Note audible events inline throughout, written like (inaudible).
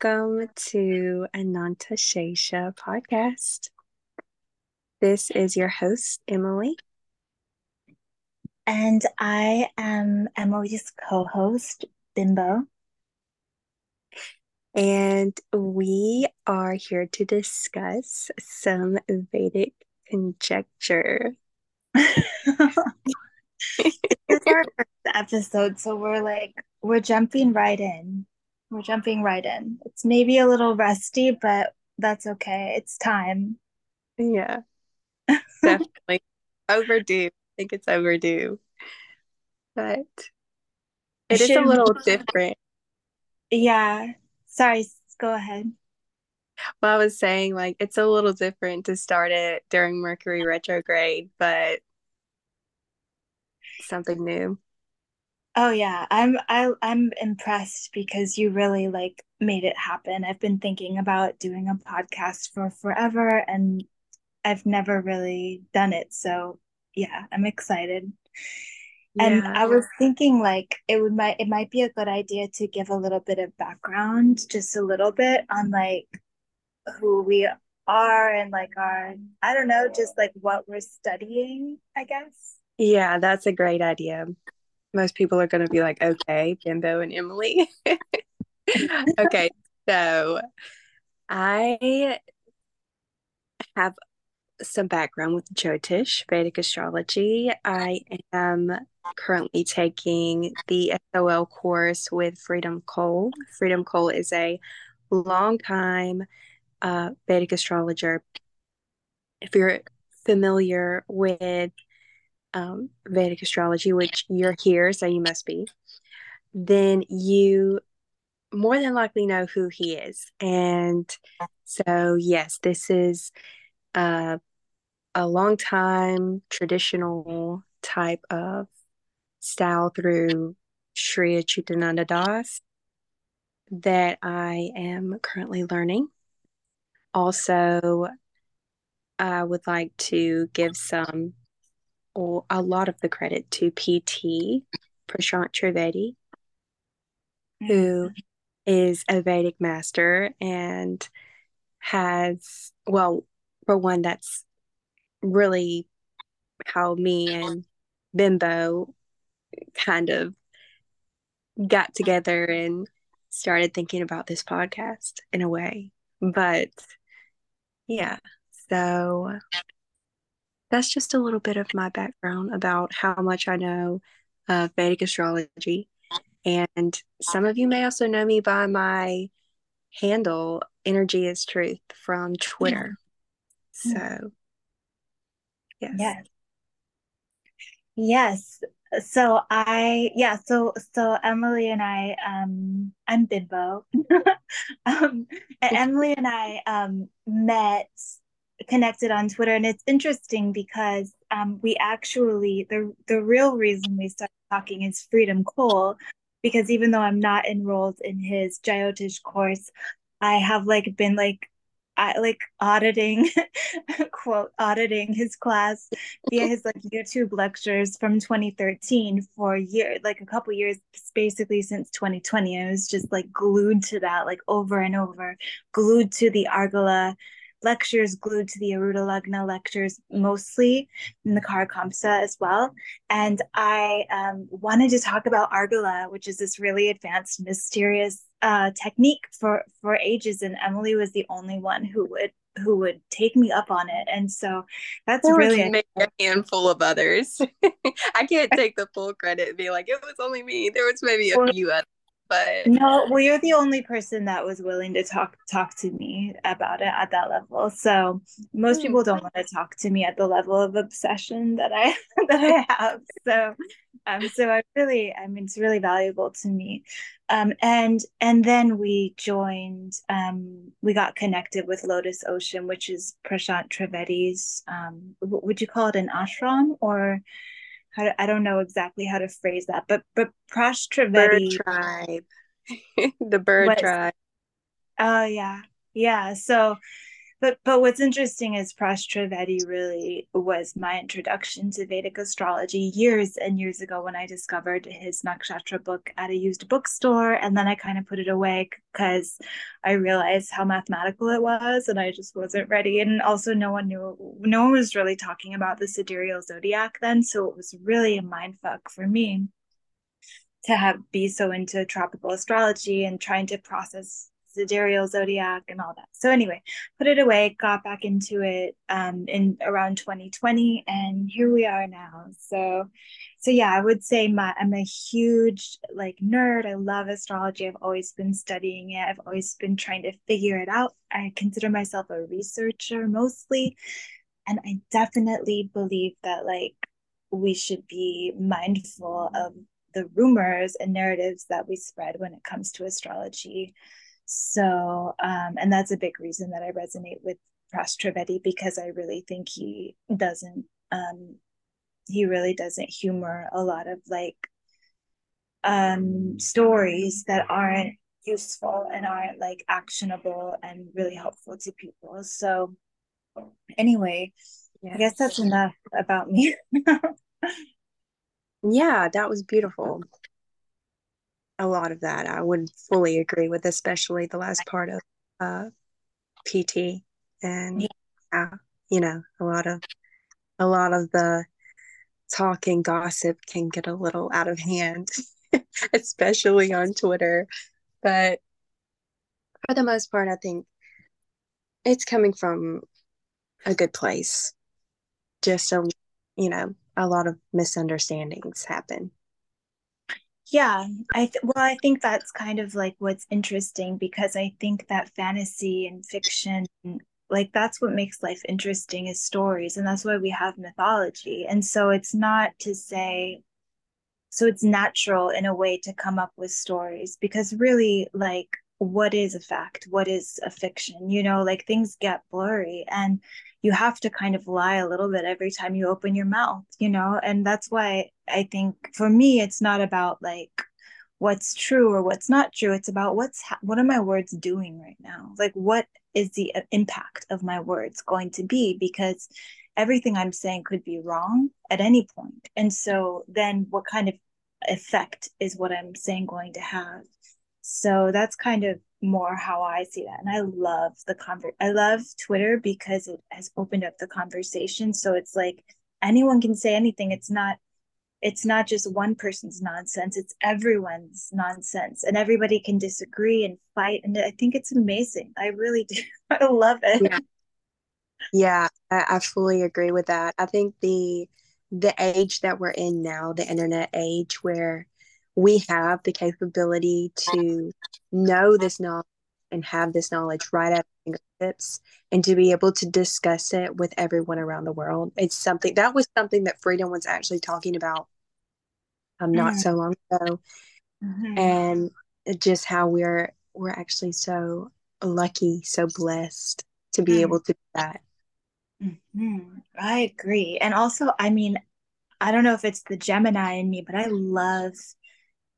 Welcome to Ananta Sesha podcast. This is your host, Emily. And I am Emily's co host, Bimbo. And we are here to discuss some Vedic conjecture. (laughs) this is our first episode, so we're like, we're jumping right in. We're jumping right in. It's maybe a little rusty, but that's okay. It's time. Yeah, (laughs) definitely overdue. I think it's overdue, but it is a little different. Yeah. Sorry, go ahead. Well, I was saying like it's a little different to start it during Mercury retrograde, but something new. Oh yeah, I'm I I'm impressed because you really like made it happen. I've been thinking about doing a podcast for forever and I've never really done it. So yeah, I'm excited. Yeah. And I was thinking like it would might it might be a good idea to give a little bit of background, just a little bit on like who we are and like our I don't know, just like what we're studying, I guess. Yeah, that's a great idea most people are going to be like, okay, Bimbo and Emily. (laughs) okay, so I have some background with Jyotish, Vedic astrology. I am currently taking the SOL course with Freedom Cole. Freedom Cole is a long time uh, Vedic astrologer. If you're familiar with um, Vedic astrology, which you're here, so you must be, then you more than likely know who he is. And so, yes, this is uh, a long time traditional type of style through Sri Achyutananda Das that I am currently learning. Also, I would like to give some a lot of the credit to PT Prashant Trivedi, who mm-hmm. is a Vedic master and has, well, for one, that's really how me and Bimbo kind of got together and started thinking about this podcast in a way. But yeah, so that's just a little bit of my background about how much I know of Vedic astrology. And some of you may also know me by my handle, Energy is Truth, from Twitter. Hmm. So, yes. Yes. Yes. So I yeah, so so Emily and I um I'm Bimbo. (laughs) um (laughs) Emily and I um met connected on Twitter, and it's interesting because um, we actually the the real reason we started talking is Freedom Cole, because even though I'm not enrolled in his Jyotish course, I have like been like I like auditing (laughs) quote auditing his class via his like YouTube lectures from 2013 for a year, like a couple years, basically since 2020. I was just like glued to that, like over and over, glued to the Argala lectures glued to the Aruda Lagna lectures mostly in the Kara-Kamsa as well. And I um, wanted to talk about Argala, which is this really advanced, mysterious uh, technique for for ages. And Emily was the only one who would who would take me up on it. And so that's there really a-, a handful of others. (laughs) I can't (laughs) take the full credit and be like, it was only me. There was maybe a few others but no well you're the only person that was willing to talk talk to me about it at that level. So most people don't want to talk to me at the level of obsession that i (laughs) that i have. So um so i really i mean it's really valuable to me. Um and and then we joined um we got connected with lotus ocean which is prashant trivedi's um would you call it an ashram or how to, I don't know exactly how to phrase that, but but Prash Trivedi bird tribe, (laughs) the bird tribe. Oh yeah, yeah. So but but what's interesting is Pras Trivedi really was my introduction to Vedic astrology years and years ago when I discovered his Nakshatra book at a used bookstore, and then I kind of put it away because I realized how mathematical it was, and I just wasn't ready. And also, no one knew, no one was really talking about the sidereal zodiac then, so it was really a mind fuck for me to have be so into tropical astrology and trying to process sidereal zodiac and all that. So anyway, put it away, got back into it um, in around 2020, and here we are now. So, so yeah, I would say my I'm a huge like nerd. I love astrology. I've always been studying it. I've always been trying to figure it out. I consider myself a researcher mostly, and I definitely believe that like we should be mindful of the rumors and narratives that we spread when it comes to astrology so, um, and that's a big reason that I resonate with Pras Trivedi because I really think he doesn't, um, he really doesn't humor a lot of like um, stories that aren't useful and aren't like actionable and really helpful to people. So, anyway, yes. I guess that's enough about me. (laughs) yeah, that was beautiful a lot of that. I would fully agree with, especially the last part of uh, PT and yeah, you know, a lot of a lot of the talk and gossip can get a little out of hand, (laughs) especially on Twitter. But for the most part, I think it's coming from a good place. Just a you know, a lot of misunderstandings happen yeah i th- well i think that's kind of like what's interesting because i think that fantasy and fiction like that's what makes life interesting is stories and that's why we have mythology. And so it's not to say so it's natural in a way to come up with stories because really like what is a fact? What is a fiction? You know like things get blurry and you have to kind of lie a little bit every time you open your mouth you know? And that's why i think for me it's not about like what's true or what's not true. It's about what's ha- what are my words doing right now? Like what is the uh, impact of my words going to be? Because everything i'm saying could be wrong at any point. And so then what kind of effect is what i'm saying going to have so that's kind of more how I see that. And I love the convert I love Twitter because it has opened up the conversation. So it's like anyone can say anything. It's not it's not just one person's nonsense, it's everyone's nonsense. And everybody can disagree and fight. And I think it's amazing. I really do. (laughs) I love it. Yeah, yeah I, fully agree with that. I think the the age that we're in now, the internet age where we have the capability to know this knowledge and have this knowledge right at our fingertips and to be able to discuss it with everyone around the world. It's something that was something that Freedom was actually talking about um, not mm-hmm. so long ago. Mm-hmm. And just how we're we're actually so lucky, so blessed to be mm-hmm. able to do that. Mm-hmm. I agree. And also, I mean, I don't know if it's the Gemini in me, but I love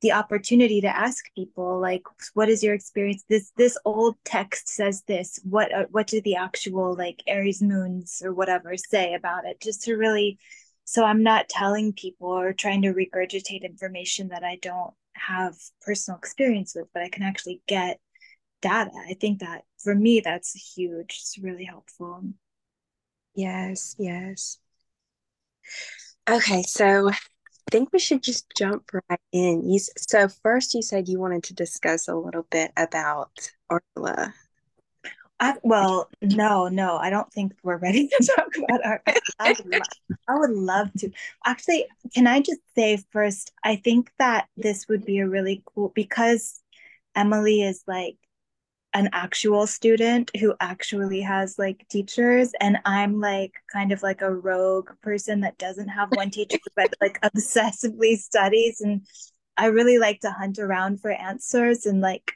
the opportunity to ask people like what is your experience? This this old text says this. What uh, what do the actual like aries moons or whatever say about it? Just to really so i'm not telling people or trying to regurgitate information that i don't have personal experience with but i can actually get data. I think that for me that's huge. It's really helpful. Yes yes. Okay so think we should just jump right in. You, so first, you said you wanted to discuss a little bit about Ursula. I, well, no, no, I don't think we're ready to (laughs) talk about art. I love, I would love to. Actually, can I just say first, I think that this would be a really cool because Emily is like an actual student who actually has like teachers and i'm like kind of like a rogue person that doesn't have one (laughs) teacher but like obsessively studies and i really like to hunt around for answers and like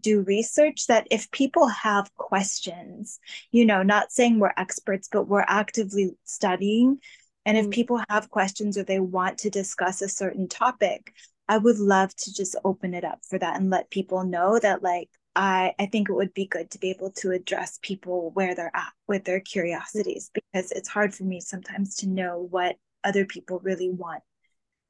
do research that if people have questions you know not saying we're experts but we're actively studying and if mm. people have questions or they want to discuss a certain topic i would love to just open it up for that and let people know that like I, I think it would be good to be able to address people where they're at with their curiosities because it's hard for me sometimes to know what other people really want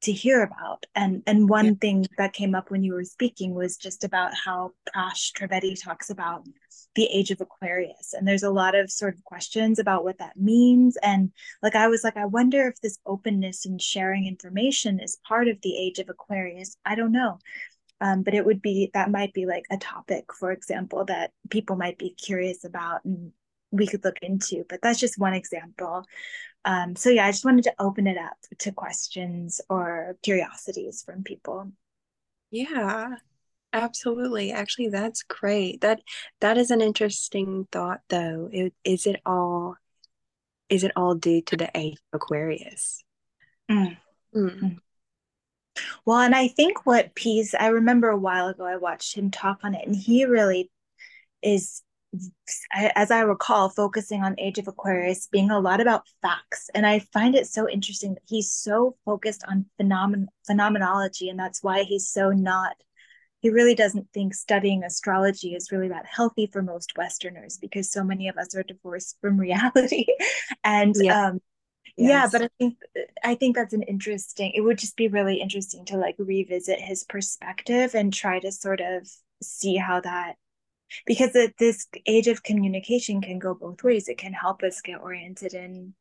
to hear about. And and one yeah. thing that came up when you were speaking was just about how Prash Trivedi talks about the age of Aquarius. And there's a lot of sort of questions about what that means. And like I was like, I wonder if this openness and sharing information is part of the age of Aquarius. I don't know. Um, but it would be that might be like a topic, for example, that people might be curious about and we could look into. But that's just one example. Um, so yeah, I just wanted to open it up to questions or curiosities from people. Yeah, absolutely. Actually, that's great. That that is an interesting thought, though. It, is it all is it all due to the age Aquarius? Mm. Mm. Well, and I think what Pease, I remember a while ago, I watched him talk on it, and he really is as I recall, focusing on Age of Aquarius being a lot about facts. And I find it so interesting that he's so focused on phenomen- phenomenology. And that's why he's so not, he really doesn't think studying astrology is really that healthy for most Westerners because so many of us are divorced from reality. (laughs) and yeah. um, Yes. yeah but i think i think that's an interesting it would just be really interesting to like revisit his perspective and try to sort of see how that because this age of communication can go both ways. It can help us get oriented in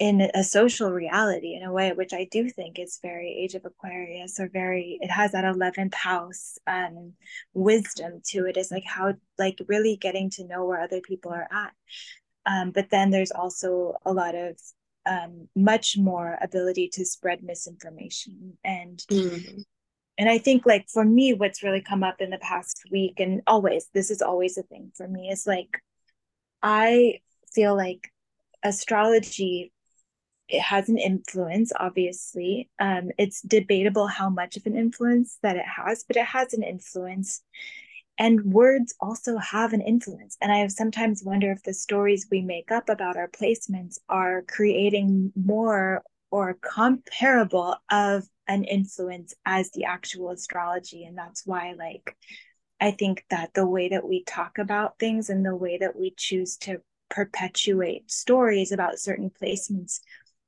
in a social reality in a way which i do think is very age of aquarius or very it has that 11th house um wisdom to it. Is like how like really getting to know where other people are at. Um but then there's also a lot of um much more ability to spread misinformation. And mm-hmm. and I think like for me, what's really come up in the past week and always, this is always a thing for me, is like I feel like astrology it has an influence obviously. Um, it's debatable how much of an influence that it has but it has an influence and words also have an influence. And i sometimes wonder if the stories we make up about our placements are creating more or comparable of an influence as the actual astrology. And that's why like i think that the way that we talk about things and the way that we choose to perpetuate stories about certain placements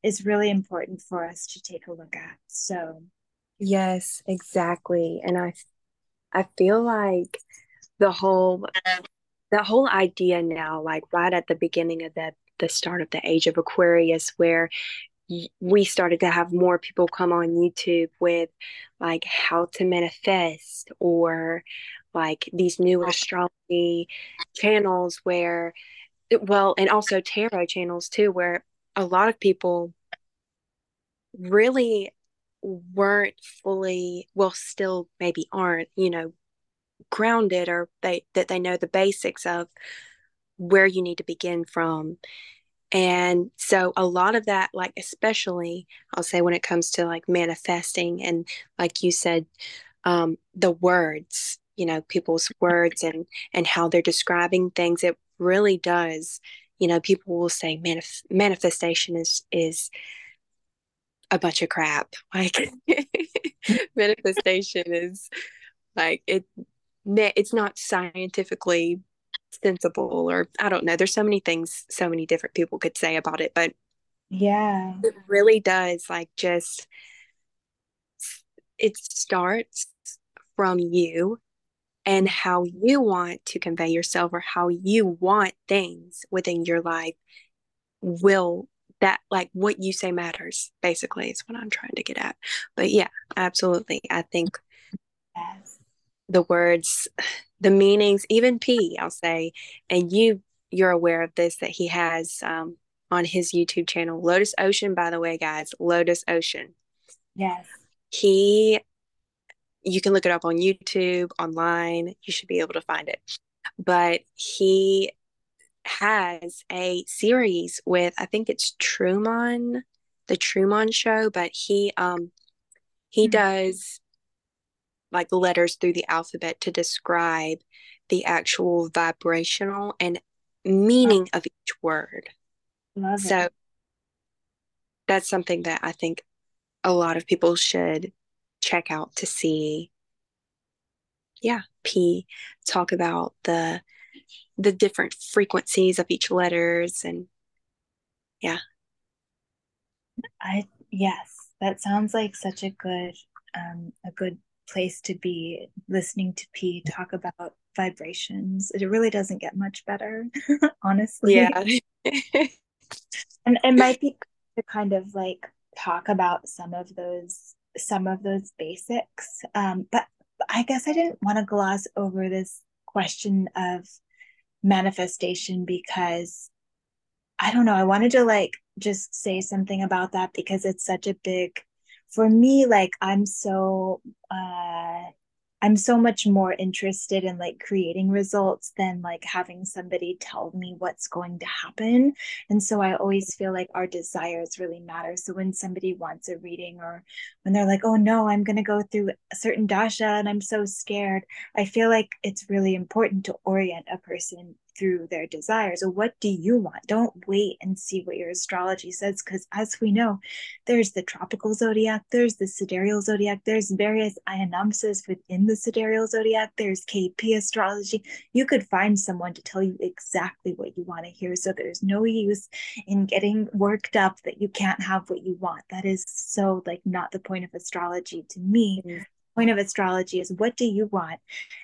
is really important for us to take a look at. So yes exactly. And i i feel like the whole the whole idea now like right at the beginning of the the start of the age of aquarius where we started to have more people come on YouTube with like how to manifest or like these new astrology channels where well and also tarot channels too where a lot of people really weren't fully well still maybe aren't you know grounded or they that they know the basics of where you need to begin from. And so a lot of that, like, especially I'll say when it comes to like manifesting and like you said, um, the words, you know, people's words and and how they're describing things, it really does, you know, people will say manif- manifestation is is a bunch of crap. (laughs) Like (laughs) manifestation is like it it's not scientifically sensible or I don't know. There's so many things so many different people could say about it, but yeah. It really does like just it starts from you and how you want to convey yourself or how you want things within your life will that like what you say matters basically is what I'm trying to get at. But yeah, absolutely. I think yes. the words the meanings, even P, I'll say, and you you're aware of this that he has um, on his YouTube channel, Lotus Ocean. By the way, guys, Lotus Ocean. Yes. He, you can look it up on YouTube, online. You should be able to find it. But he has a series with, I think it's Truman, the Truman Show. But he, um, he mm-hmm. does like letters through the alphabet to describe the actual vibrational and meaning of each word. Love so it. that's something that I think a lot of people should check out to see yeah, P, talk about the the different frequencies of each letters and yeah. I yes, that sounds like such a good um a good place to be listening to P talk about vibrations. It really doesn't get much better, (laughs) honestly. Yeah. (laughs) and it might be to kind of like talk about some of those some of those basics. Um, but I guess I didn't want to gloss over this question of manifestation because I don't know, I wanted to like just say something about that because it's such a big for me like I'm so uh I'm so much more interested in like creating results than like having somebody tell me what's going to happen. And so I always feel like our desires really matter. So when somebody wants a reading or when they're like, oh no, I'm going to go through a certain dasha and I'm so scared, I feel like it's really important to orient a person through their desires. Or what do you want? Don't wait and see what your astrology says because as we know there's the tropical zodiac there's the sidereal zodiac there's various ayanamsas within the sidereal zodiac there's kp astrology. You could find someone to tell you exactly what you want to hear. So there's no use in getting worked up that you can't have what you want. That is so like not the point of astrology to me. Mm-hmm point of astrology is what do you want?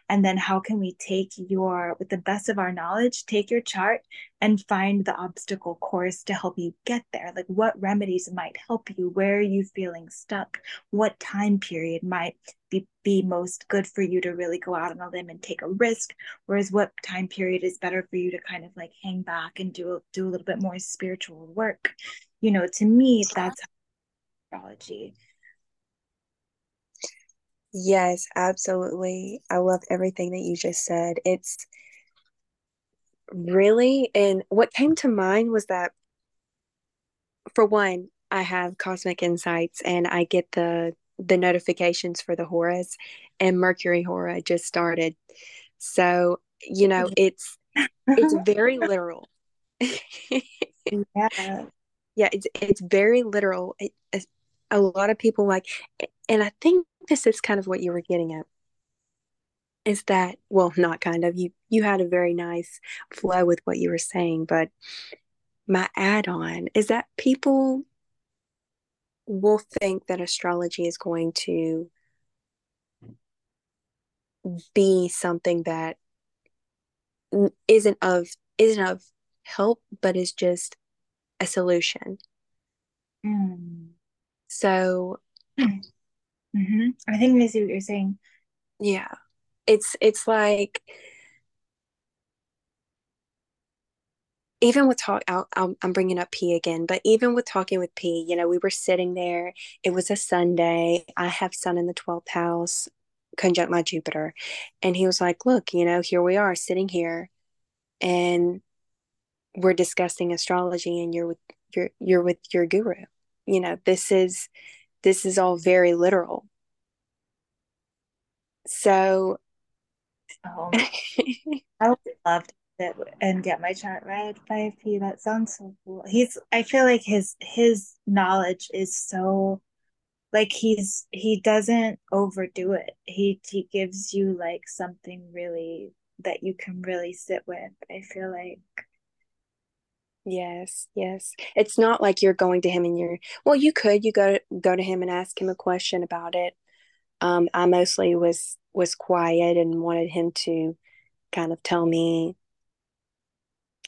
And then how can we take your with the best of our knowledge take your chart and find the obstacle course to help you get there? Like what remedies might help you? Where are you feeling stuck? What time period might be, be most good for you to really go out on a limb and take a risk? Whereas what time period is better for you to kind of like hang back and do do a little bit more spiritual work? You know to me that's astrology Yes, absolutely. I love everything that you just said. It's really, and what came to mind was that, for one, I have cosmic insights and I get the the notifications for the horas and Mercury Hora just started. So, you know, (laughs) it's it's (laughs) very literal. (laughs) yeah. Yeah, it's it's very literal. It, a lot of people like and I think this is kind of what you were getting at is that well not kind of you you had a very nice flow with what you were saying but my add-on is that people will think that astrology is going to be something that isn't of isn't of help but is just a solution mm. so. (clears throat) Mm-hmm. I think I see what you're saying. Yeah, it's it's like even with talk, i'll i'm bringing up P again, but even with talking with P, you know, we were sitting there. It was a Sunday. I have Sun in the twelfth house, conjunct my Jupiter, and he was like, "Look, you know, here we are sitting here, and we're discussing astrology, and you're with you're you're with your guru. You know, this is." This is all very literal. So oh, (laughs) I would love to sit and get my chart read by P. That sounds so cool. He's I feel like his his knowledge is so like he's he doesn't overdo it. He he gives you like something really that you can really sit with. I feel like Yes, yes. It's not like you're going to him and you're well, you could you go go to him and ask him a question about it. Um, I mostly was was quiet and wanted him to kind of tell me.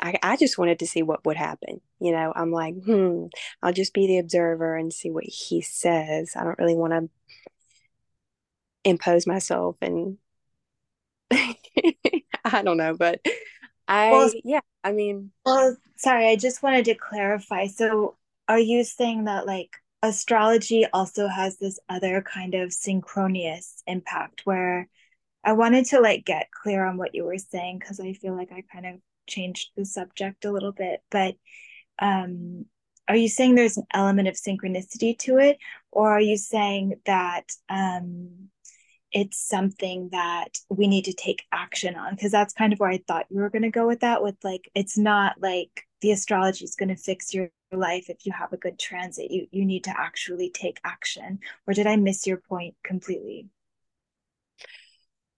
I I just wanted to see what would happen. You know, I'm like, hmm, I'll just be the observer and see what he says. I don't really want to impose myself and (laughs) I don't know, but I well, yeah, I mean Well, sorry, I just wanted to clarify. So are you saying that like astrology also has this other kind of synchronous impact where I wanted to like get clear on what you were saying because I feel like I kind of changed the subject a little bit, but um are you saying there's an element of synchronicity to it or are you saying that um it's something that we need to take action on because that's kind of where I thought you were going to go with that with like it's not like the astrology is going to fix your life if you have a good transit you you need to actually take action or did I miss your point completely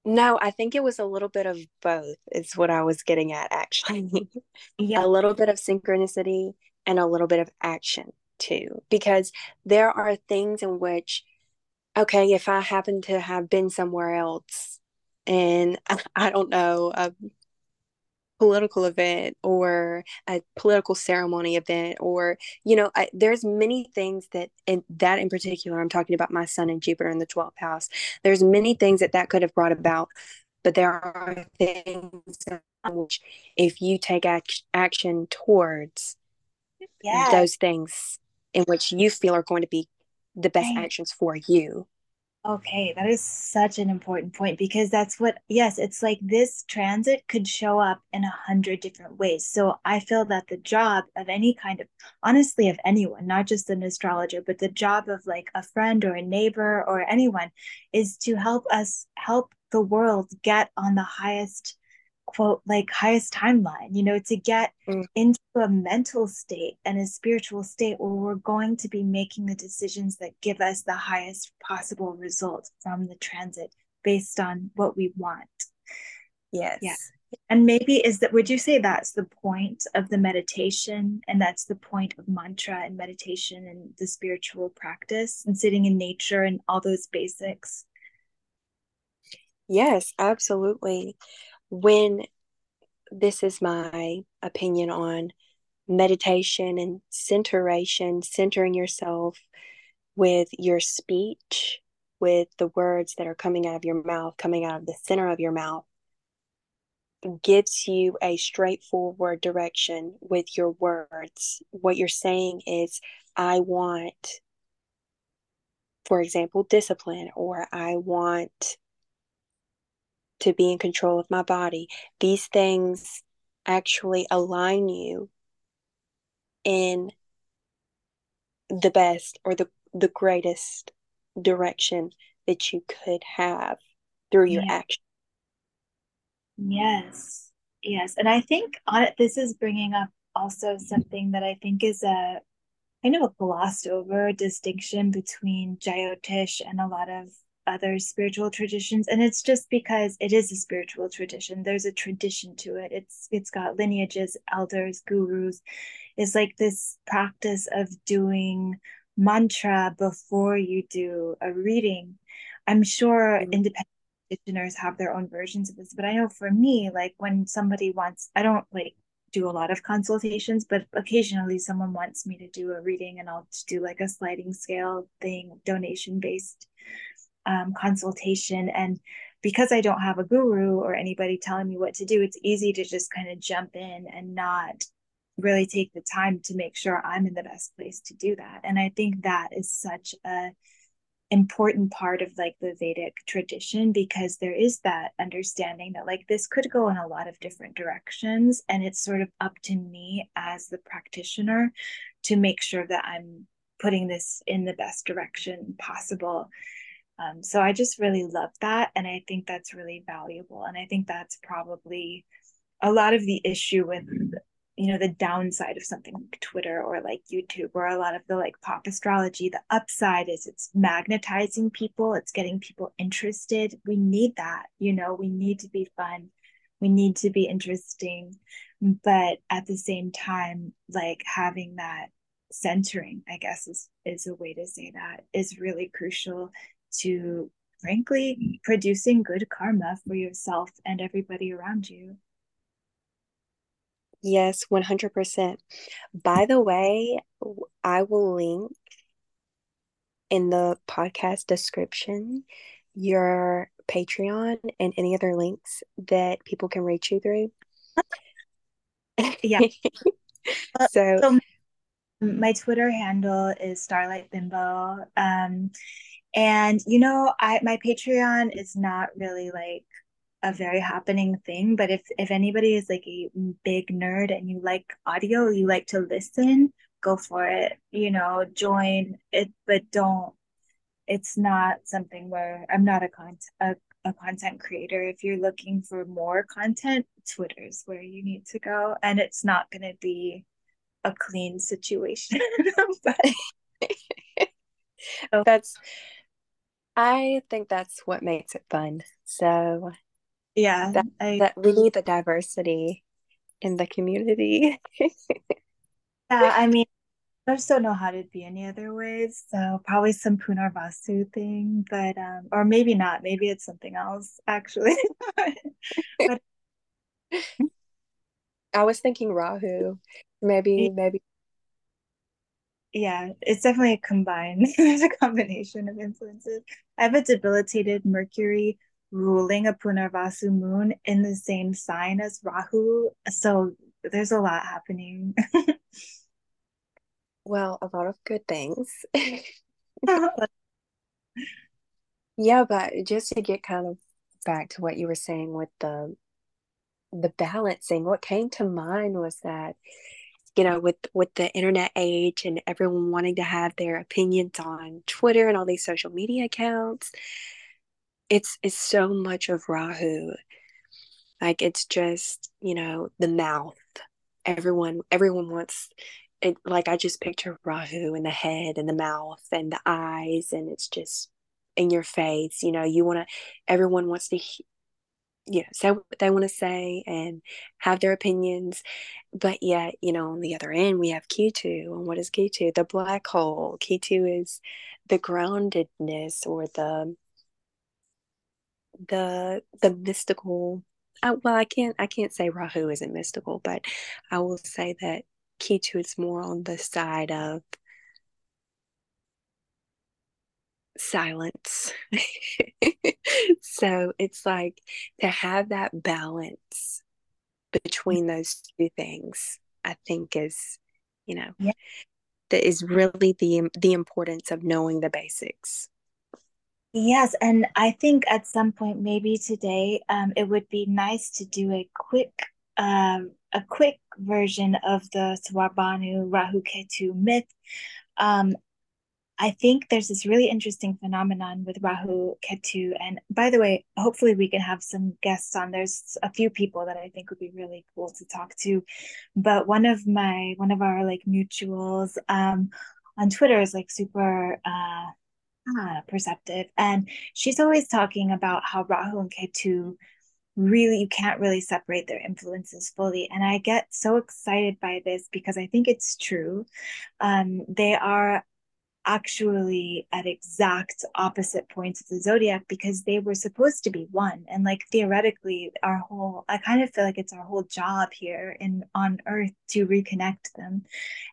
No, I think it was a little bit of both, is what I was getting at, actually. (laughs) Yeah. a little bit of synchronicity and a little bit of action, too. Because there are things in which, okay, if I happen to have been somewhere else and (laughs) I don't know, a political event or a political ceremony event or you know I, there's many things that in that in particular i'm talking about my son and jupiter in the 12th house. There's many things that that could have brought about but there are things which if you take act- action towards those things in which you feel are going to be the best right. actions for you Okay, that is such an important point because that's what, yes, it's like this transit could show up in a hundred different ways. So I feel that the job of any kind of, honestly, of anyone, not just an astrologer, but the job of like a friend or a neighbor or anyone is to help us help the world get on the highest quote like highest timeline you know to get mm. into a mental state and a spiritual state where we're going to be making the decisions that give us the highest possible result from the transit based on what we want. Yes. Yeah. And maybe is that would you say that's the point of the meditation and that's the point of mantra and meditation and the spiritual practice and sitting in nature and all those basics? Yes absolutely when this is my opinion on meditation and centration, centering yourself with your speech, with the words that are coming out of your mouth, coming out of the center of your mouth, gives you a straightforward direction with your words. What you're saying is, I want, for example, discipline, or I want to be in control of my body. These things actually align you in the best or the, the greatest direction that you could have through your yeah. action. Yes. Yes. And I think on it, this is bringing up also something that I think is a kind of a glossed over distinction between Jyotish and a lot of other spiritual traditions and it's just because it is a spiritual tradition there's a tradition to it. It's it's got lineages elders gurus. It's like this practice of doing mantra before you do a reading. I'm sure mm-hmm. independent practitioners have their own versions of this but i know for me like when somebody wants i don't like do a lot of consultations, but occasionally someone wants me to do a reading and I'll do like a sliding scale thing, donation based um, consultation. And because I don't have a guru or anybody telling me what to do, it's easy to just kind of jump in and not really take the time to make sure I'm in the best place to do that. And I think that is such a important part of like the Vedic tradition because there is that understanding that like this could go in a lot of different directions and it's sort of up to me as the practitioner to make sure that I'm putting this in the best direction possible um, so I just really love that. And I think that's really valuable. And I think that's probably a lot of the issue with, you know, the downside of something like Twitter or like YouTube or a lot of the like pop astrology. The upside is it's magnetizing people, it's getting people interested. We need that, you know, we need to be fun, we need to be interesting. But at the same time, like having that centering i guess is is a way to say that is really crucial to frankly producing good karma for yourself and everybody around you. Yes, 100%. By the way, I will link in the podcast description your Patreon and any other links that people can reach you through. Yeah. (laughs) so, so, my Twitter handle is Starlite Bimbo. Um, and you know, I my Patreon is not really like a very happening thing, but if if anybody is like a big nerd and you like audio, you like to listen, go for it. You know, join it, but don't. It's not something where I'm not a content a, a content creator. If you're looking for more content, Twitter's where you need to go, and it's not going to be a clean situation. (laughs) but (laughs) that's I think that's what makes it fun. So Yeah, that I that we need the diversity in the community. (laughs) yeah, I mean, I just don't know how to be any other ways. So probably some Punarvasu thing, but um, or maybe not. Maybe it's something else actually. (laughs) but (laughs) I was thinking Rahu. Maybe, maybe. Yeah, it's definitely a combine. (laughs) There's a combination of influences. I have a debilitated Mercury ruling a Punarvasu moon in the same sign as Rahu. So there's a lot happening. (laughs) well, a lot of good things. (laughs) yeah, but just to get kind of back to what you were saying with the the balancing, what came to mind was that you know with with the internet age and everyone wanting to have their opinions on Twitter and all these social media accounts, it's it's so much of Rahu. Like it's just you know the mouth. Everyone everyone wants it. Like I just picture Rahu in the head and the mouth and the eyes, and it's just in your face. You know, you want to. Everyone wants to you know say what they want to say and have their opinions but yet you know on the other end we have Ketu and what is Ketu? The black hole. Ketu is the groundedness or the the the mystical I, well I can't I can't say Rahu isn't mystical but I will say that Ketu is more on the side of silence. (laughs) so it's like to have that balance between those two things, I think is, you know, yeah. that is really the the importance of knowing the basics. Yes, and I think at some point, maybe today, um, it would be nice to do a quick, um, a quick version of the Svarbhanu Rahu Ketu myth. Um, I think there's this really interesting phenomenon with Rahu Ketu. And by the way, hopefully we can have some guests on. There's a few people that I think would be really cool to talk to. But one of my one of our like mutuals um on Twitter is like super uh ah, perceptive. And she's always talking about how Rahu and Ketu really you can't really separate their influences fully and i get so excited by this because i think it's true um, they are actually at exact opposite points of the zodiac because they were supposed to be one. And like theoretically our whole i kind of feel like it's our whole job here in on earth to reconnect them.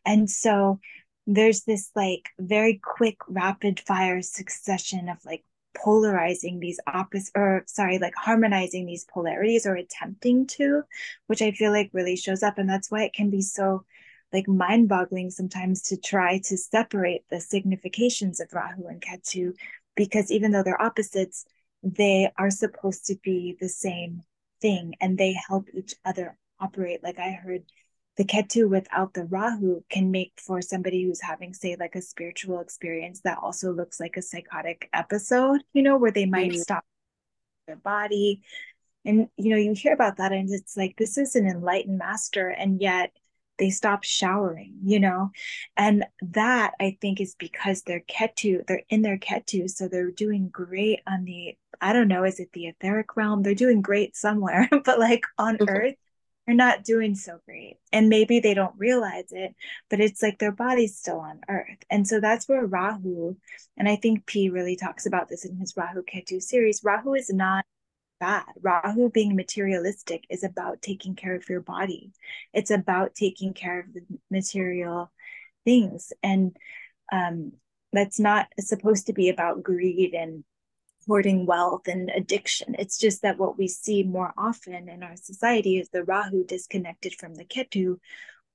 And so there's this like very quick rapid fire succession of like polarizing these opposite or sorry like harmonizing these polarities or attempting to which i feel like really shows up. And that's why it can be so like mind boggling sometimes to try to separate the significations of Rahu and Ketu because even though they're opposites, they are supposed to be the same thing and they help each other operate. Like I heard the Ketu without the Rahu can make for somebody who's having, say, like a spiritual experience that also looks like a psychotic episode, you know, where they might mm-hmm. stop their body. And, you know, you hear about that and it's like, this is an enlightened master. And yet they stop showering, you know? And that I think is because they're ketu, they're in their ketu. So they're doing great on the, I don't know, is it the etheric realm? They're doing great somewhere, (laughs) but like on mm-hmm. earth, they're not doing so great. And maybe they don't realize it, but it's like their body's still on earth. And so that's where Rahu, and I think P really talks about this in his Rahu Ketu series. Rahu is not bad. Rahu being materialistic is about taking care of your body. It's about taking care of the material things. And um, that's not supposed to be about greed and hoarding wealth and addiction. It's just that what we see more often in our society is the Rahu disconnected from the Ketu,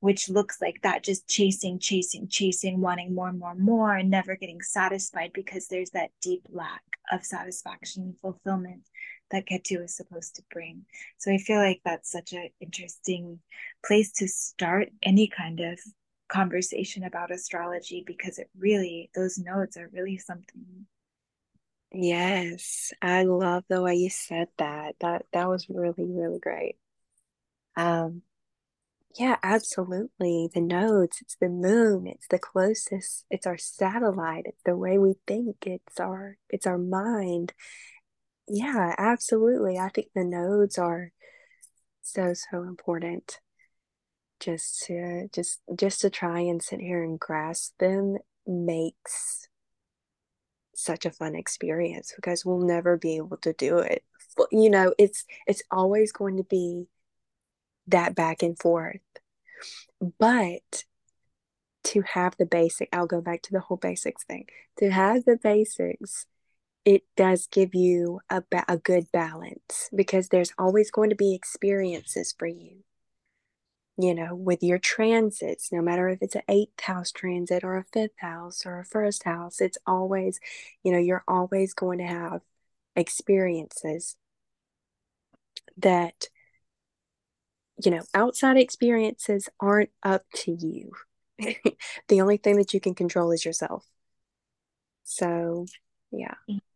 which looks like that just chasing, chasing, chasing, wanting more and more and more, and never getting satisfied because there's that deep lack of satisfaction and fulfillment that Ketu is supposed to bring. So I feel like that's such an interesting place to start any kind of conversation about astrology because it really, those nodes are really something. Yes, I love the way you said that. That that was really really great. Um Yeah, absolutely. The nodes, it's the moon, it's the closest, it's our satellite, it's the way we think, it's our it's our mind. Yeah, absolutely. I think the nodes are so so important just to just just to try and sit here and grasp them makes such a fun experience because we'll never be able to do it. You know, it's it's always going to be that back and forth. But to have the basic, I'll go back to the whole basics thing. To have the basics, it does give you a, a good balance because there's always going to be experiences for you you know, with your transits, no matter if it's an eighth house transit or a fifth house or a first house, it's always, you know, you're always going to have experiences that, you know, outside experiences aren't up to you. (laughs) the only thing that you can control is yourself. So, yeah. Mm-hmm.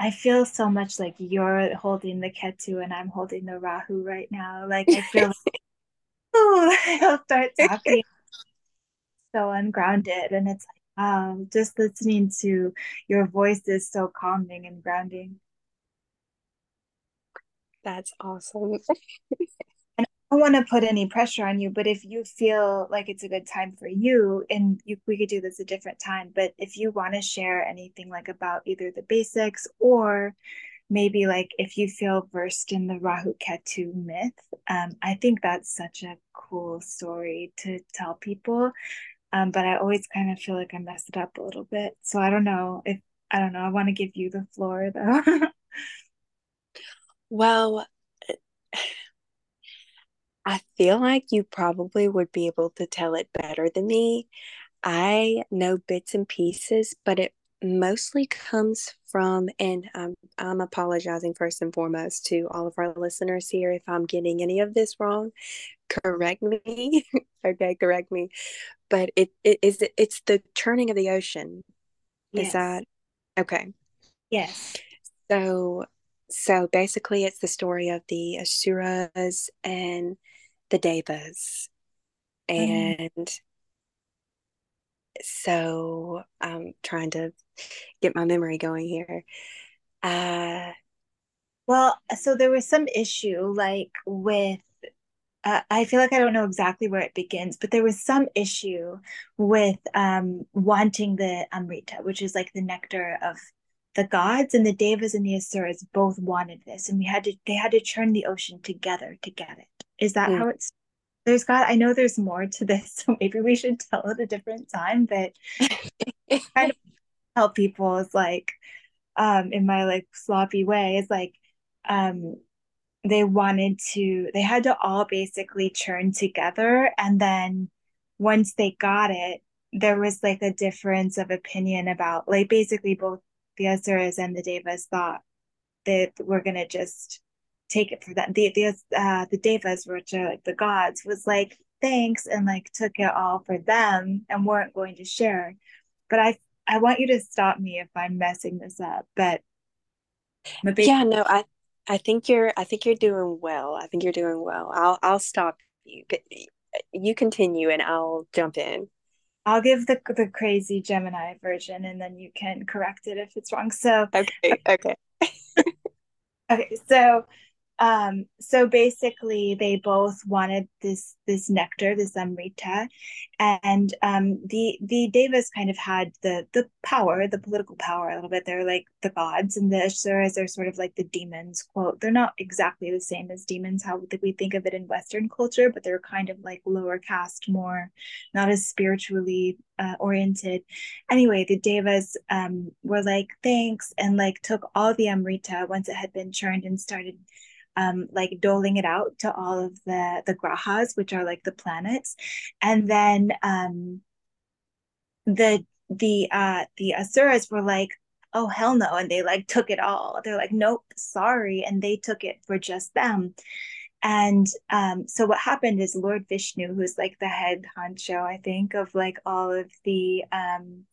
I feel so much like you're holding the Ketu and I'm holding the Rahu right now. Like I feel (laughs) like oh, (laughs) I'll start talking so ungrounded. And it's like, wow, just listening to your voice is so calming and grounding. That's awesome. (laughs) don't want to put any pressure on you, but if you feel like it's a good time for you, and you, we could do this a different time, but if you want to share anything like about either the basics or maybe like if you feel versed in the Rahu Ketu myth, um, I think that's such a cool story to tell people. Um, but I always kind of feel like I messed it up a little bit. So I don't know if I don't know. I want to give you the floor though. (laughs) well, I feel like you probably would be able to tell it better than me. I know bits and pieces, but it mostly comes from, and um, I'm apologizing first and foremost to all of our listeners here if I'm getting any of this wrong. Correct me, (laughs) okay, correct me. But it, it is it's the churning of the ocean. Yes. Is that okay? Yes. So so basically, it's the story of the Asuras and the Devas, mm-hmm. and mm so I'm trying to get my memory going here. Uh, well, so there was some issue like with uh, I feel like I don't know exactly where it begins, but there was some issue with um, wanting the Amrita, which is like the nectar of the gods, and the Devas and the Asuras both wanted this, and we had to they had to churn the ocean together to get it. Is that mm. how it's there's god i know there's more to this (laughs) so maybe we should tell it a different time but I (laughs) kind of tell people is like um in my like sloppy way is like um they wanted to they had to all basically churn together and then once they got it there was like a difference of opinion about like basically both the Asuras and the Devas thought that we're gonna just take it for that. The the uh, the devas, which are like the gods, was like thanks and like took it all for them and weren't going to share. But I I want you to stop me if I'm messing this up. But yeah, no, I I think you're I think you're doing well. I think you're doing well. I'll I'll stop you. You continue and I'll jump in. I'll give the the crazy Gemini version and then you can correct it if it's wrong. So okay, okay. (laughs) okay, so um, so basically, they both wanted this this nectar, this amrita, and um, the the Devas kind of had the the power, the political power a little bit. They're like the gods, and the Asuras are sort of like the demons. Quote: They're not exactly the same as demons, how we think of it in Western culture, but they're kind of like lower caste, more not as spiritually uh, oriented. Anyway, the Devas um, were like thanks and like took all the amrita once it had been churned and started um, like doling it out to all of the the grahas, which are like the planets, and then um, the the uh, the asuras were like, oh hell no, and they like took it all. They're like, nope, sorry, and they took it for just them. And um, so what happened is Lord Vishnu, who's like the head honcho, I think, of like all of the um,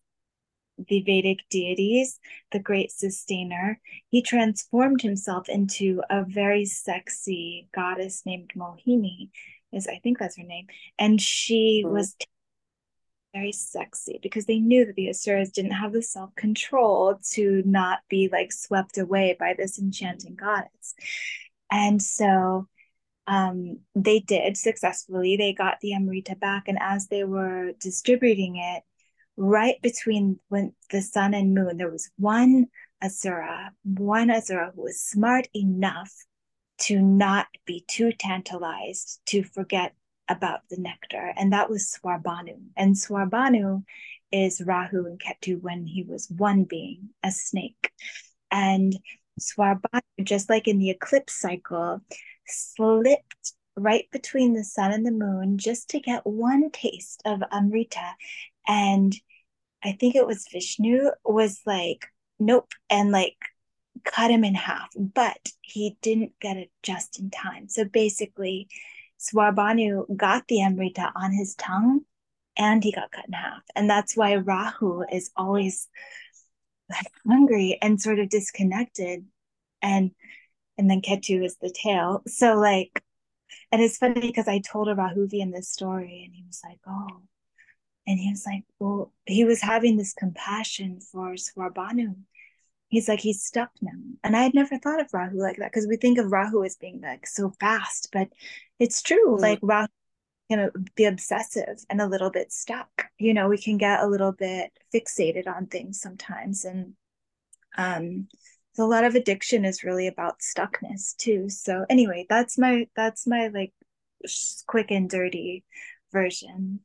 the Vedic deities, the great sustainer, he transformed himself into a very sexy goddess named Mohini. is I think that's her name, and she mm-hmm. was very sexy because they knew that the Asuras didn't have the self control to not be like swept away by this enchanting goddess. And so um, they did successfully. They got the Amrita back, and as they were distributing it, right between when the sun and moon, there was one Asura, one Asura who was smart enough to not be too tantalized to forget about the nectar, and that was Svarbhanu. And Svarbhanu is Rahu and Ketu when he was one being, a snake. And Svarbhanu, just like in the eclipse cycle, slipped right between the sun and the moon just to get one taste of Amrita. And I think it was Vishnu was like, nope, and like cut him in half, but he didn't get it just in time. So basically, Svarbhanu got the Amrita on his tongue and he got cut in half. And that's why Rahu is always like (laughs) hungry and sort of disconnected. And and then Ketu is the tail. So like and it's funny because I told a Rahuvian this story and he was like, Oh, and he was like, Well, he was having this compassion for Svarbhanu. He's like he's stuck now. And i had never thought of rahu like that because we think of rahu as being like so fast but it's true. Mm. like rahu can be obsessive and a little bit stuck. You know we can get a little bit fixated on things sometimes. And um so a lot of addiction is really about stuckness too. So anyway that's my that's my like quick and dirty version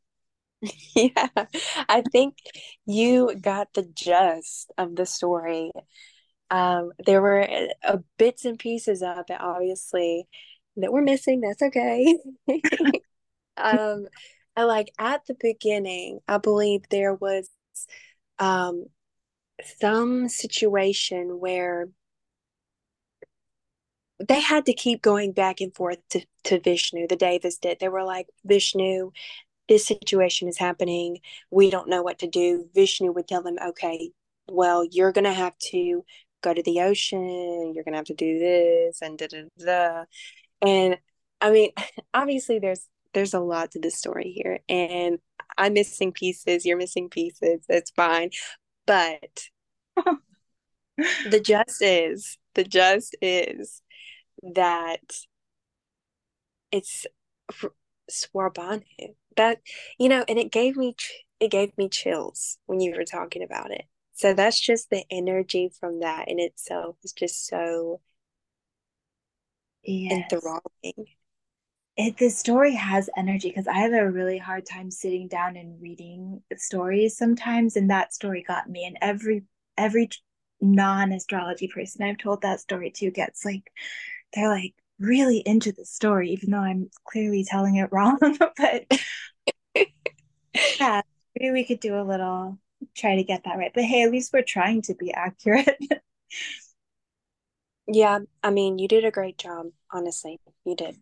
(laughs) yeah, I think you got the gist of the story. Um, there were uh, bits and pieces of it, obviously, that were missing. That's okay. (laughs) um, and like at the beginning, I believe there was um, some situation where they had to keep going back and forth to, to Vishnu. The Devas did. They were like, Vishnu, this situation is happening. We don't know what to do. Vishnu would tell them, okay, well, you're going to have to go to the ocean. You're going to have to do this and da da da. And I mean, (laughs) obviously, there's there's a lot to the story here, and I'm missing pieces. You're missing pieces. It's fine, but (laughs) the just is the just is that it's Svarbhanu that you know and it gave me it gave me chills when you were talking about it so that's just the energy from that in itself is just so yes. enthralling it the story has energy because I have a really hard time sitting down and reading stories sometimes, and that story got me. And every every non astrology person I've told that story to gets like they're like, really into the story, even though I'm clearly telling it wrong. (laughs) but (laughs) yeah, maybe we could do a little try to get that right. But hey, at least we're trying to be accurate. (laughs) yeah, I mean, you did a great job, honestly. You did.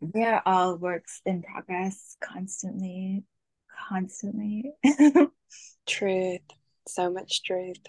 We are all works in progress constantly, constantly. truth. So much truth.